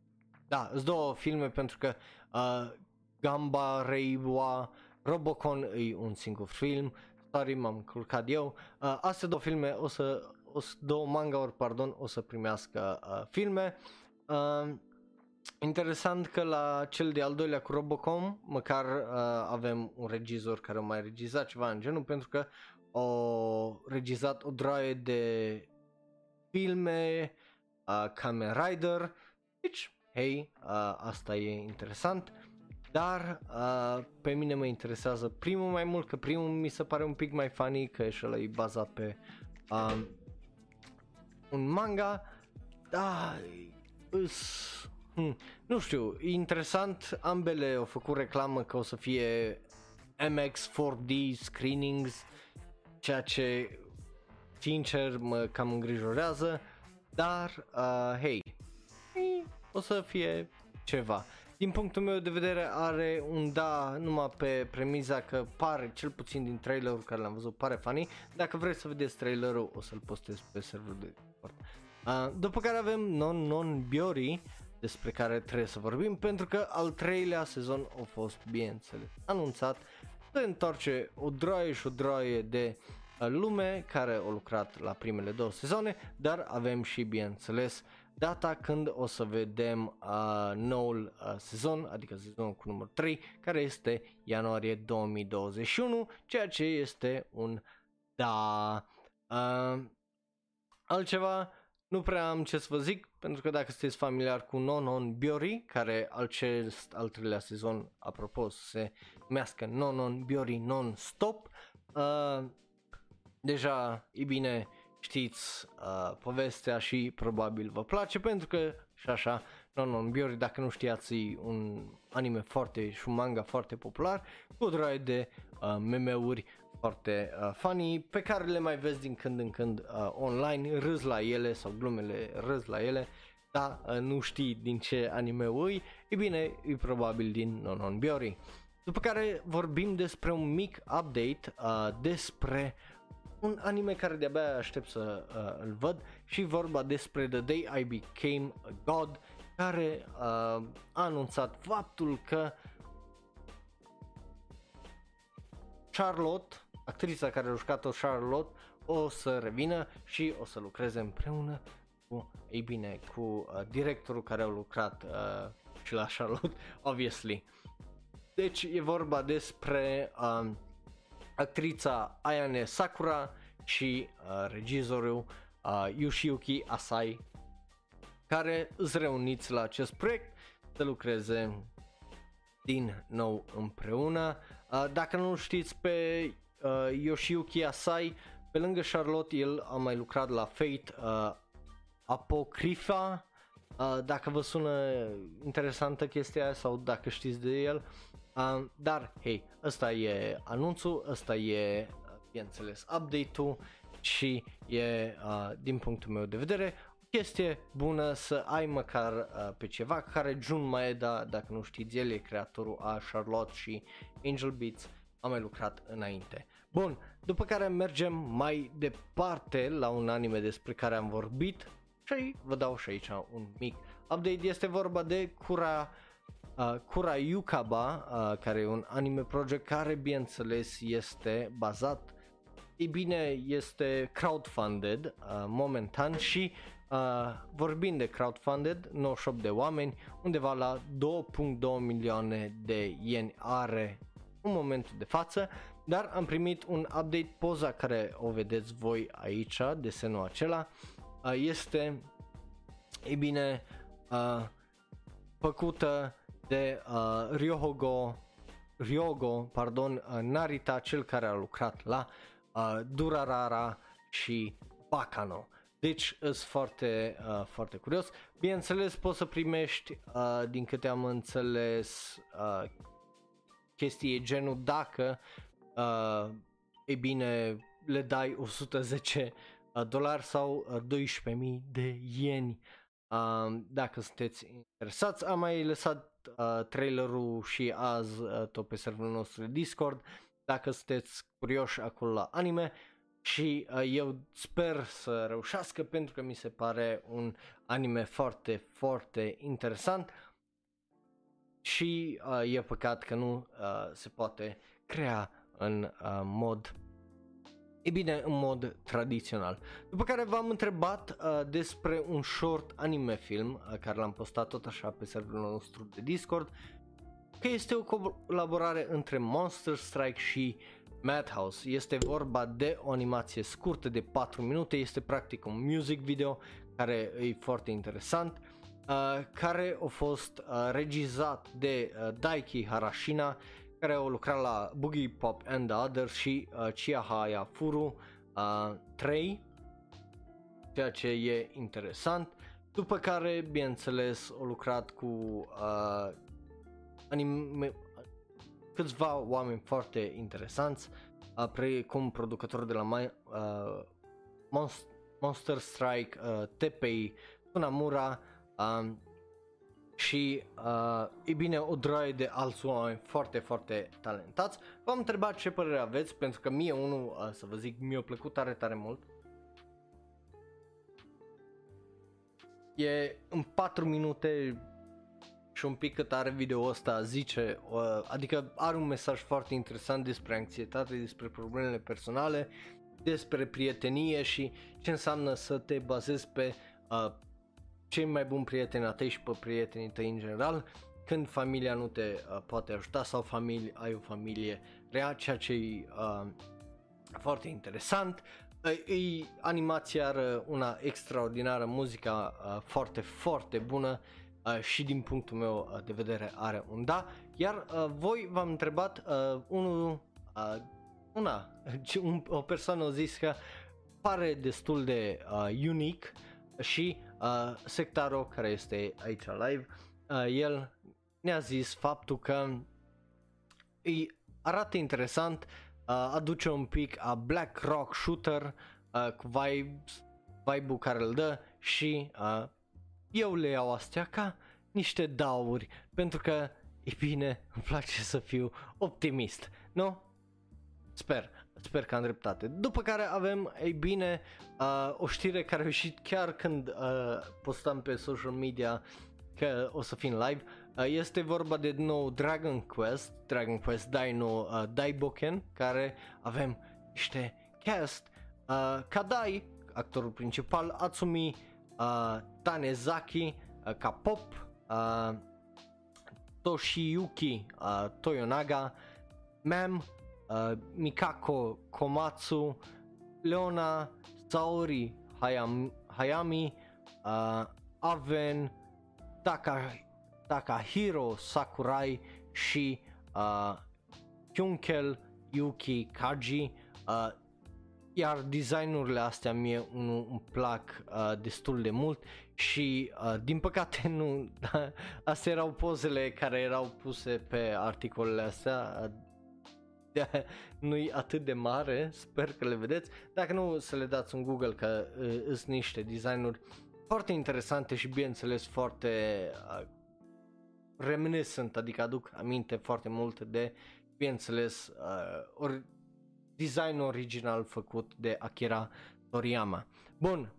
Da, sunt două filme pentru că uh, Gamba Reiwa Robocon e un singur film, sorry m-am culcat eu. Uh, astea două filme o să, o să două manga pardon, o să primească uh, filme. Uh, interesant că la cel de al doilea cu Robocom măcar uh, avem un regizor care a mai regizat ceva în genul pentru că au regizat o draie de filme, uh, Kamen Rider, deci, hei, uh, asta e interesant. Dar uh, pe mine mă interesează primul mai mult, că primul mi se pare un pic mai funny, că și ăla e bazat pe uh, un manga. Da, îs, hm, nu știu, e interesant, ambele au făcut reclamă că o să fie MX 4D screenings, ceea ce sincer mă cam îngrijorează, dar uh, hei, o să fie ceva din punctul meu de vedere are un da numai pe premiza că pare, cel puțin din trailerul care l-am văzut, pare funny. Dacă vreți să vedeți trailerul, o să-l postez pe serverul de Discord. Uh, după care avem Non Non Biori, despre care trebuie să vorbim, pentru că al treilea sezon a fost, bineînțeles, anunțat. Se întoarce o droaie și o droaie de lume care au lucrat la primele două sezoane, dar avem și, bineînțeles, data când o să vedem uh, noul uh, sezon, adică sezonul cu numărul 3, care este ianuarie 2021, ceea ce este un da. Uh, altceva, nu prea am ce să vă zic, pentru că dacă sunteți familiar cu Nonon Biori, care acest al treilea sezon, apropo, se numească Nonon Biori Non-Stop, uh, deja e bine știți uh, povestea și probabil vă place pentru că și așa Non Non Biori, dacă nu știați, e un anime foarte și un manga foarte popular cu o droaie de uh, meme-uri foarte uh, funny pe care le mai vezi din când în când uh, online, râzi la ele sau glumele râzi la ele, dar uh, nu știi din ce anime îi, e bine, e probabil din Non Non Biori. După care vorbim despre un mic update uh, despre un anime care de-abia aștept să uh, îl văd și vorba despre The Day I Became a God care uh, a anunțat faptul că Charlotte, actrița care a jucat-o Charlotte, o să revină și o să lucreze împreună cu, ei bine, cu uh, directorul care a lucrat uh, și la Charlotte, obviously. Deci e vorba despre uh, actrița Ayane Sakura și uh, regizorul uh, Yoshiyuki Asai care îți reuniți la acest proiect să lucreze din nou împreună. Uh, dacă nu știți pe uh, Yoshiyuki Asai, pe lângă Charlotte, el a mai lucrat la Fate uh, Apocrypha. Uh, dacă vă sună interesantă chestia aia sau dacă știți de el, Uh, dar, hei, ăsta e anunțul, ăsta e, bineînțeles, update-ul și e, uh, din punctul meu de vedere, o chestie bună să ai măcar uh, pe ceva care Jun Maeda, dacă nu știți, el e creatorul a Charlotte și Angel Beats, a mai lucrat înainte. Bun, după care mergem mai departe la un anime despre care am vorbit și vă dau și aici un mic update. Este vorba de Cura uh, Kura Yukaba, uh, care e un anime project care bineînțeles este bazat, e bine, este crowdfunded uh, momentan și uh, vorbind de crowdfunded, 98 de oameni, undeva la 2.2 milioane de ieni are în momentul de față, dar am primit un update, poza care o vedeți voi aici, desenul acela, uh, este, e bine, uh, făcută de uh, Ryogo, Ryogo pardon, uh, Narita, cel care a lucrat la uh, Durarara și Bacano. Deci sunt foarte, uh, foarte curios. Bineînțeles poți să primești, uh, din câte am înțeles, uh, chestii genul dacă, uh, e bine, le dai 110 uh, dolari sau uh, 12.000 de ieni. Uh, dacă sunteți interesați, am mai lăsat uh, trailerul și azi uh, tot pe serverul nostru de Discord. Dacă sunteți curioși acolo la anime, și uh, eu sper să reușească pentru că mi se pare un anime foarte, foarte interesant și uh, e păcat că nu uh, se poate crea în uh, mod E bine, în mod tradițional. După care v-am întrebat uh, despre un short anime film uh, care l-am postat tot așa pe serverul nostru de Discord, că este o colaborare între Monster Strike și Madhouse. Este vorba de o animație scurtă de 4 minute, este practic un music video care e foarte interesant, uh, care a fost uh, regizat de uh, Daiki Harashina, care a lucrat la Boogie Pop and the Others și uh, Chiahaya Furu uh, 3, ceea ce e interesant. După care, bineînțeles, a lucrat cu uh, anime, câțiva oameni foarte interesanți, uh, precum producătorul de la My, uh, Monst- Monster Strike, uh, Tepei Tunamura uh, și uh, e bine o droaie de alți oameni foarte, foarte talentați. V-am întrebat ce părere aveți, pentru că mie unul, uh, să vă zic, mi-a plăcut tare, tare mult. E în 4 minute și un pic cât are video ăsta zice, uh, adică are un mesaj foarte interesant despre anxietate, despre problemele personale, despre prietenie și ce înseamnă să te bazezi pe uh, cei mai buni prieteni a tăi și pe prietenii tăi în general, când familia nu te uh, poate ajuta sau familie, ai o familie rea, ceea ce e uh, foarte interesant. Uh, e, animația are una extraordinară, muzica uh, foarte, foarte bună uh, și din punctul meu uh, de vedere are un da. Iar uh, voi v-am întrebat, uh, unul, uh, una, *laughs* un, o persoană a zis că pare destul de uh, unic și uh, Sectaro, care este aici live, uh, el ne-a zis faptul că îi arată interesant, uh, aduce un pic a Black Rock Shooter uh, cu vibes, vibe-ul care îl dă și uh, eu le iau astea ca niște dauri pentru că e bine, îmi place să fiu optimist, nu? Sper, sper că am dreptate. După care avem, ei bine, uh, o știre care a ieșit chiar când uh, postam pe social media că o să fim live. Uh, este vorba de nou Dragon Quest, Dragon Quest Dino uh, Daiboken, care avem niște cast. Uh, Kadai, actorul principal, Atsumi uh, Tanezaki uh, ca pop, uh, Toshiyuki uh, Toyonaga, Mam, uh, Mikako Komatsu, Leona Saori Hayami, Hayami uh, Aven, Taka, Takahiro Sakurai și uh, Kyunkel Yuki Kaji. Uh, iar designurile astea mie unul îmi plac uh, destul de mult și uh, din păcate nu, *laughs* astea erau pozele care erau puse pe articolele astea, uh, de *laughs* nu-i atât de mare, sper că le vedeți. Dacă nu, să le dați un Google că uh, sunt niște designuri foarte interesante și bineînțeles foarte uh, reminiscent, adică aduc aminte foarte mult de, bineînțeles, uh, or, design original făcut de Akira Toriyama. Bun,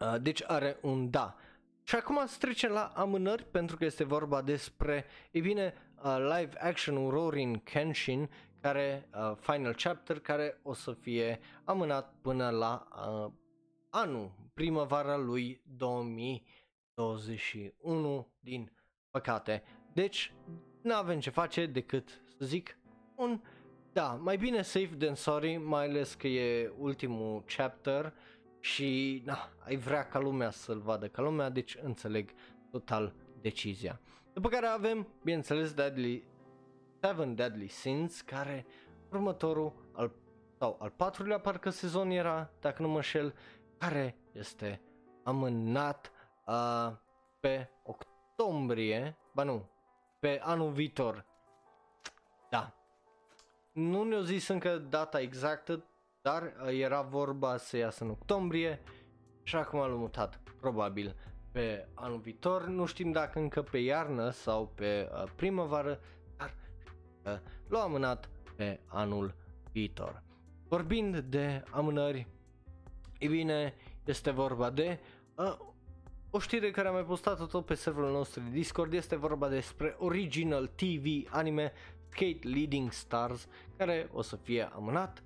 uh, deci are un da. Și acum să trecem la amânări pentru că este vorba despre, e bine, uh, live action Roaring Kenshin care uh, final chapter care o să fie amânat până la uh, anul primăvara lui 2021 din păcate. Deci, nu avem ce face decât să zic un da, mai bine safe than sorry, mai ales că e ultimul chapter și na, ai vrea ca lumea să-l vadă ca lumea, deci înțeleg total decizia. După care avem, bineînțeles, Deadly, Seven Deadly Sins, care următorul, al, sau al patrulea parcă sezon era, dacă nu mă înșel, care este amânat uh, pe octombrie, ba nu, pe anul viitor. Da. Nu ne-au zis încă data exactă, dar uh, era vorba să iasă în octombrie și acum l-am mutat probabil pe anul viitor. Nu știm dacă încă pe iarnă sau pe uh, primăvară, dar uh, l-au amânat pe anul viitor. Vorbind de amânări, e bine, este vorba de uh, o știre care am mai postat-o tot pe serverul nostru de Discord, este vorba despre Original TV anime Skate Leading Stars, care o să fie amânat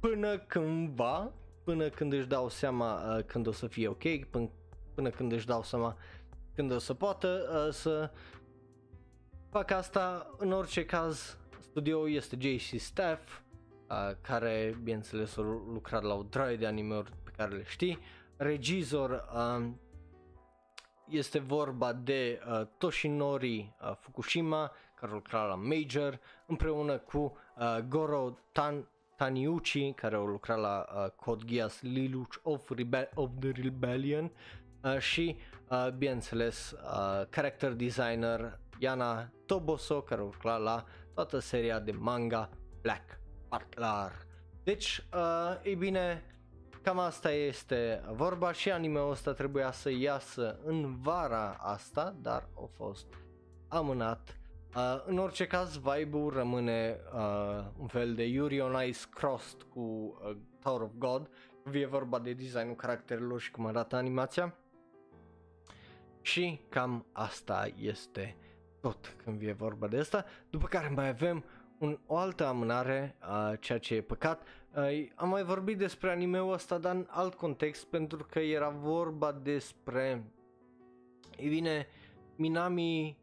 până cândva, până când își dau seama uh, când o să fie ok, până, până când își dau seama când o să poată uh, să fac asta. În orice caz, studioul este JC Staff, uh, care, bineînțeles, a lucrat la o draie de anime-uri pe care le știi. Regizor uh, este vorba de uh, Toshinori uh, Fukushima, care lucra la Major, împreună cu uh, Goro Tan Taniuchi, care au lucrat la uh, Code Geass Lelouch of, Rebe- of the Rebellion uh, și, uh, bineînțeles, uh, character designer Yana Toboso, care au lucrat la toată seria de manga Black Butler. Deci, uh, e bine, cam asta este vorba și anime-ul ăsta trebuia să iasă în vara asta, dar a fost amânat Uh, în orice caz, vibe-ul rămâne uh, un fel de Yuri on Ice crossed cu uh, Tower of God. Vie vorba de designul caracterelor și cum arată animația. Și cam asta este tot când vie vorba de asta. După care mai avem un, o altă amânare, uh, ceea ce e păcat. Uh, am mai vorbit despre animeul ăsta, dar în alt context, pentru că era vorba despre... E bine, Minami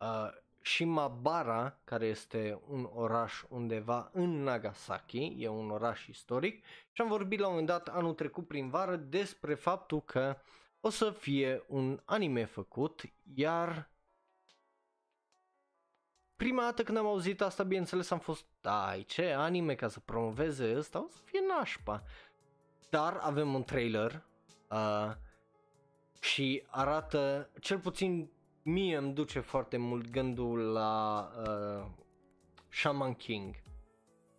uh, Shimabara, care este un oraș undeva în Nagasaki, e un oraș istoric și am vorbit la un moment dat anul trecut prin vară despre faptul că o să fie un anime făcut, iar prima dată când am auzit asta, bineînțeles, am fost, ai ce anime ca să promoveze ăsta, o să fie nașpa. Dar avem un trailer uh, și arată, cel puțin mie îmi duce foarte mult gândul la uh, Shaman King.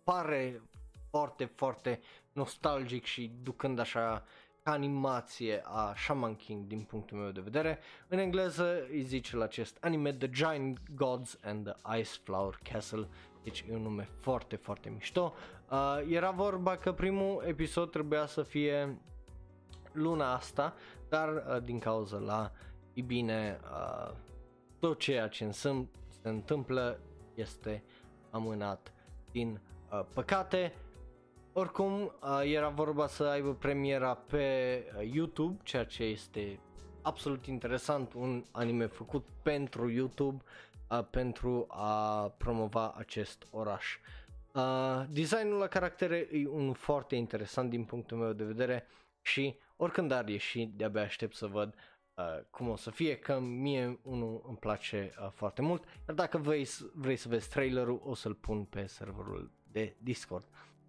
Pare foarte, foarte nostalgic și ducând așa ca animație a Shaman King din punctul meu de vedere. În engleză îi zice la acest anime The Giant Gods and the Ice Flower Castle, deci e un nume foarte, foarte mișto. Uh, era vorba că primul episod trebuia să fie luna asta, dar uh, din cauza la e bine, uh, tot ceea ce se întâmplă este amânat din uh, păcate. Oricum, uh, era vorba să aibă premiera pe uh, YouTube, ceea ce este absolut interesant, un anime făcut pentru YouTube, uh, pentru a promova acest oraș. Uh, designul la caractere e un foarte interesant din punctul meu de vedere și oricând ar ieși, de-abia aștept să văd uh, cum o să fie, că mie unul îmi place uh, foarte mult, dar dacă vrei, vrei să vezi trailerul, o să-l pun pe serverul de Discord.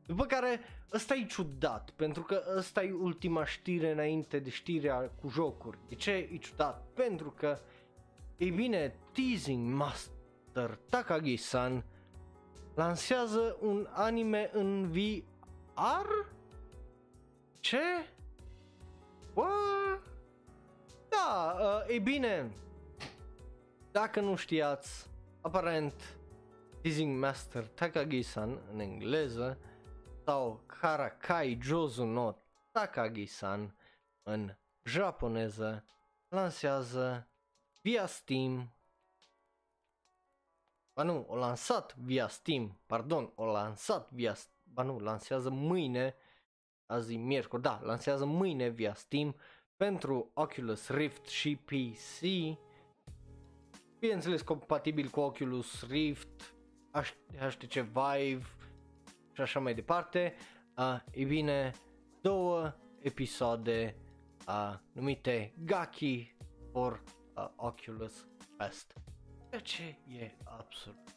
După care, ăsta e ciudat, pentru că ăsta e ultima știre înainte de știrea cu jocuri. De ce e ciudat? Pentru că, ei bine, Teasing Master Takagi-san lansează un anime în VR? Ce? What? Da, uh, e bine, dacă nu știați, aparent Teasing Master Takagi-san în engleză sau Karakai Jozu no Takagi-san în japoneză lansează via Steam Ba nu, o lansat via Steam, pardon, o lansat via, ba nu, lansează mâine azi miercuri, da, lansează mâine via Steam pentru Oculus Rift și PC. Bineînțeles compatibil cu Oculus Rift, HTC Vive și așa mai departe. Uh, e bine, două episoade uh, numite Gaki for uh, Oculus Quest. Ceea ce e absolut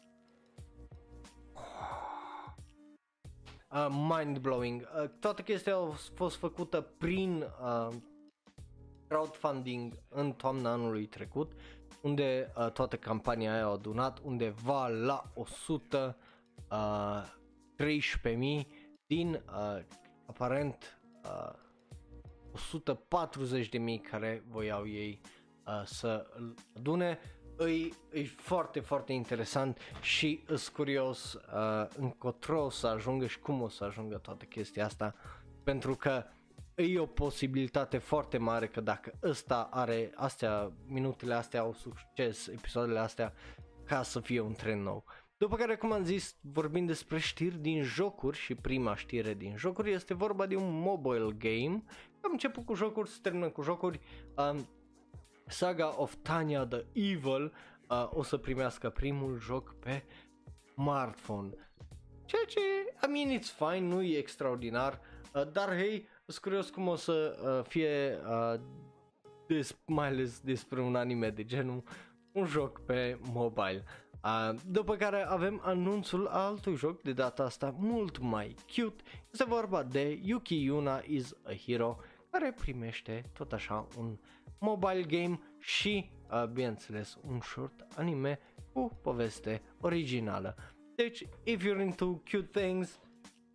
uh, mind-blowing. Uh, toată chestia a fost făcută prin uh, crowdfunding în toamna anului trecut, unde uh, toată campania aia a adunat undeva la 113.000 uh, din uh, aparent uh, 140.000 care voiau ei uh, să adune e, e foarte, foarte interesant și îs curios uh, încotro o să ajungă și cum o să ajungă toată chestia asta, pentru că e o posibilitate foarte mare că dacă ăsta are astea, minutele astea au succes, episoadele astea, ca să fie un tren nou. După care, cum am zis, vorbim despre știri din jocuri și prima știre din jocuri este vorba de un mobile game. Am început cu jocuri, se termină cu jocuri. Um, Saga of Tanya the Evil uh, o să primească primul joc pe smartphone. Ceea ce, I mean, it's fine, nu e extraordinar, uh, dar hei, sunt curios cum o să uh, fie, uh, des, mai ales despre un anime de genul, un joc pe mobile. Uh, după care avem anunțul altui joc, de data asta mult mai cute, este vorba de Yuki Yuna is a Hero, care primește tot așa un mobile game și, uh, bineînțeles, un short anime cu poveste originală. Deci, if you're into cute things,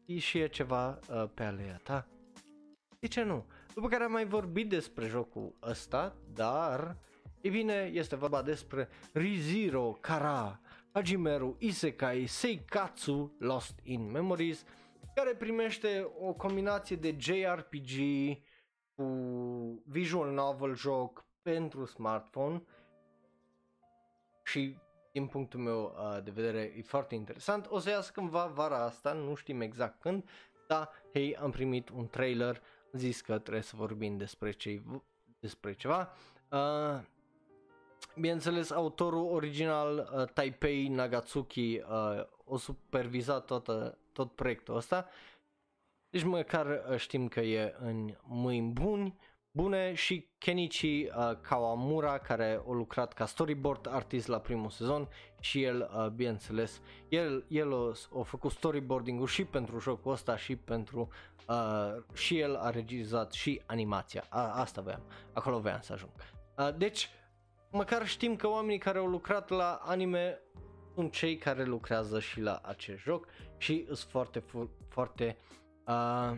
e și e ceva uh, pe alea ta. De ce nu? După care am mai vorbit despre jocul ăsta, dar, e bine, este vorba despre Riziro Kara Hajimeru Isekai Seikatsu Lost in Memories, care primește o combinație de JRPG, cu visual novel joc pentru smartphone și din punctul meu uh, de vedere e foarte interesant. O să iasă cândva vara asta, nu știm exact când, dar hei, am primit un trailer, zis că trebuie să vorbim despre, ce, despre ceva. Uh, bineînțeles, autorul original uh, Taipei Nagatsuki uh, o supervizat toată, tot proiectul ăsta deci măcar uh, știm că e în mâini buni, bune și Kenichi uh, Kawamura care a lucrat ca storyboard artist la primul sezon și el, uh, bineînțeles, el, el a, a făcut storyboarding-ul și pentru jocul ăsta și pentru uh, și el a regizat și animația. A, asta voiam, acolo voiam să ajung. Uh, deci, măcar știm că oamenii care au lucrat la anime sunt cei care lucrează și la acest joc și sunt foarte, foarte Uh,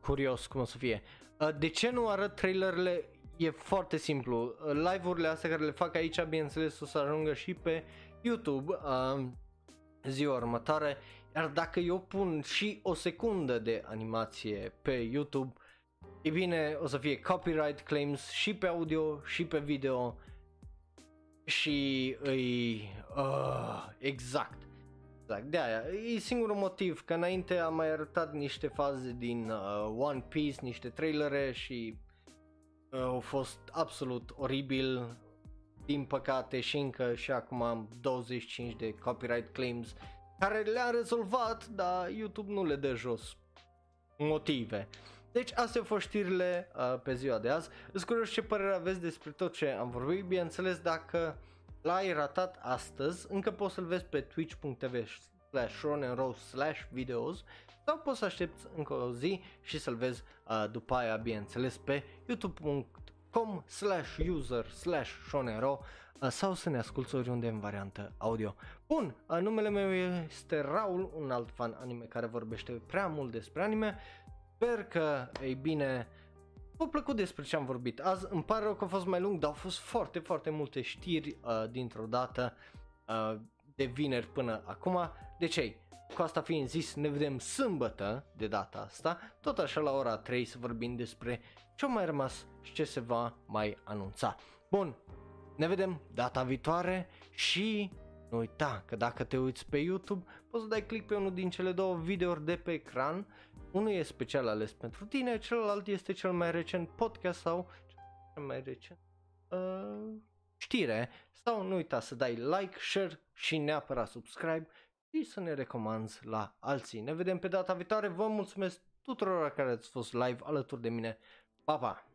curios cum o să fie. Uh, de ce nu arăt trailerele? E foarte simplu. Uh, live-urile astea care le fac aici, bineînțeles, o să ajungă și pe YouTube uh, ziua următoare. Iar dacă eu pun și o secundă de animație pe YouTube, e bine, o să fie copyright claims și pe audio și pe video și îi... Uh, exact. Exact, de aia. E singurul motiv, că înainte am mai arătat niște faze din uh, One Piece, niște trailere și uh, au fost absolut oribil. Din păcate și încă și acum am 25 de copyright claims care le-am rezolvat, dar YouTube nu le dă jos motive. Deci astea au fost știrile uh, pe ziua de azi. Îți curios ce părere aveți despre tot ce am vorbit, bineînțeles dacă l-ai ratat astăzi, încă poți să-l vezi pe twitch.tv slash slash videos sau poți să aștepți încă o zi și să-l vezi uh, după aia, bineînțeles, pe youtube.com slash user slash shonero uh, sau să ne asculti oriunde în variantă audio. Bun, uh, numele meu este Raul, un alt fan anime care vorbește prea mult despre anime. Sper că, ei bine, v-a plăcut despre ce am vorbit azi. Îmi pare rău că a fost mai lung, dar au fost foarte, foarte multe știri uh, dintr-o dată uh, de vineri până acum. De ce? Cu asta fiind zis, ne vedem sâmbătă de data asta, tot așa la ora 3 să vorbim despre ce mai rămas și ce se va mai anunța. Bun, ne vedem data viitoare și nu uita că dacă te uiți pe YouTube, poți să dai click pe unul din cele două videouri de pe ecran. Unul e special ales pentru tine, celălalt este cel mai recent podcast sau cel mai recent uh, știre. Sau nu uita să dai like, share și neapărat subscribe și să ne recomanzi la alții. Ne vedem pe data viitoare, vă mulțumesc tuturor care ați fost live alături de mine. Pa, pa!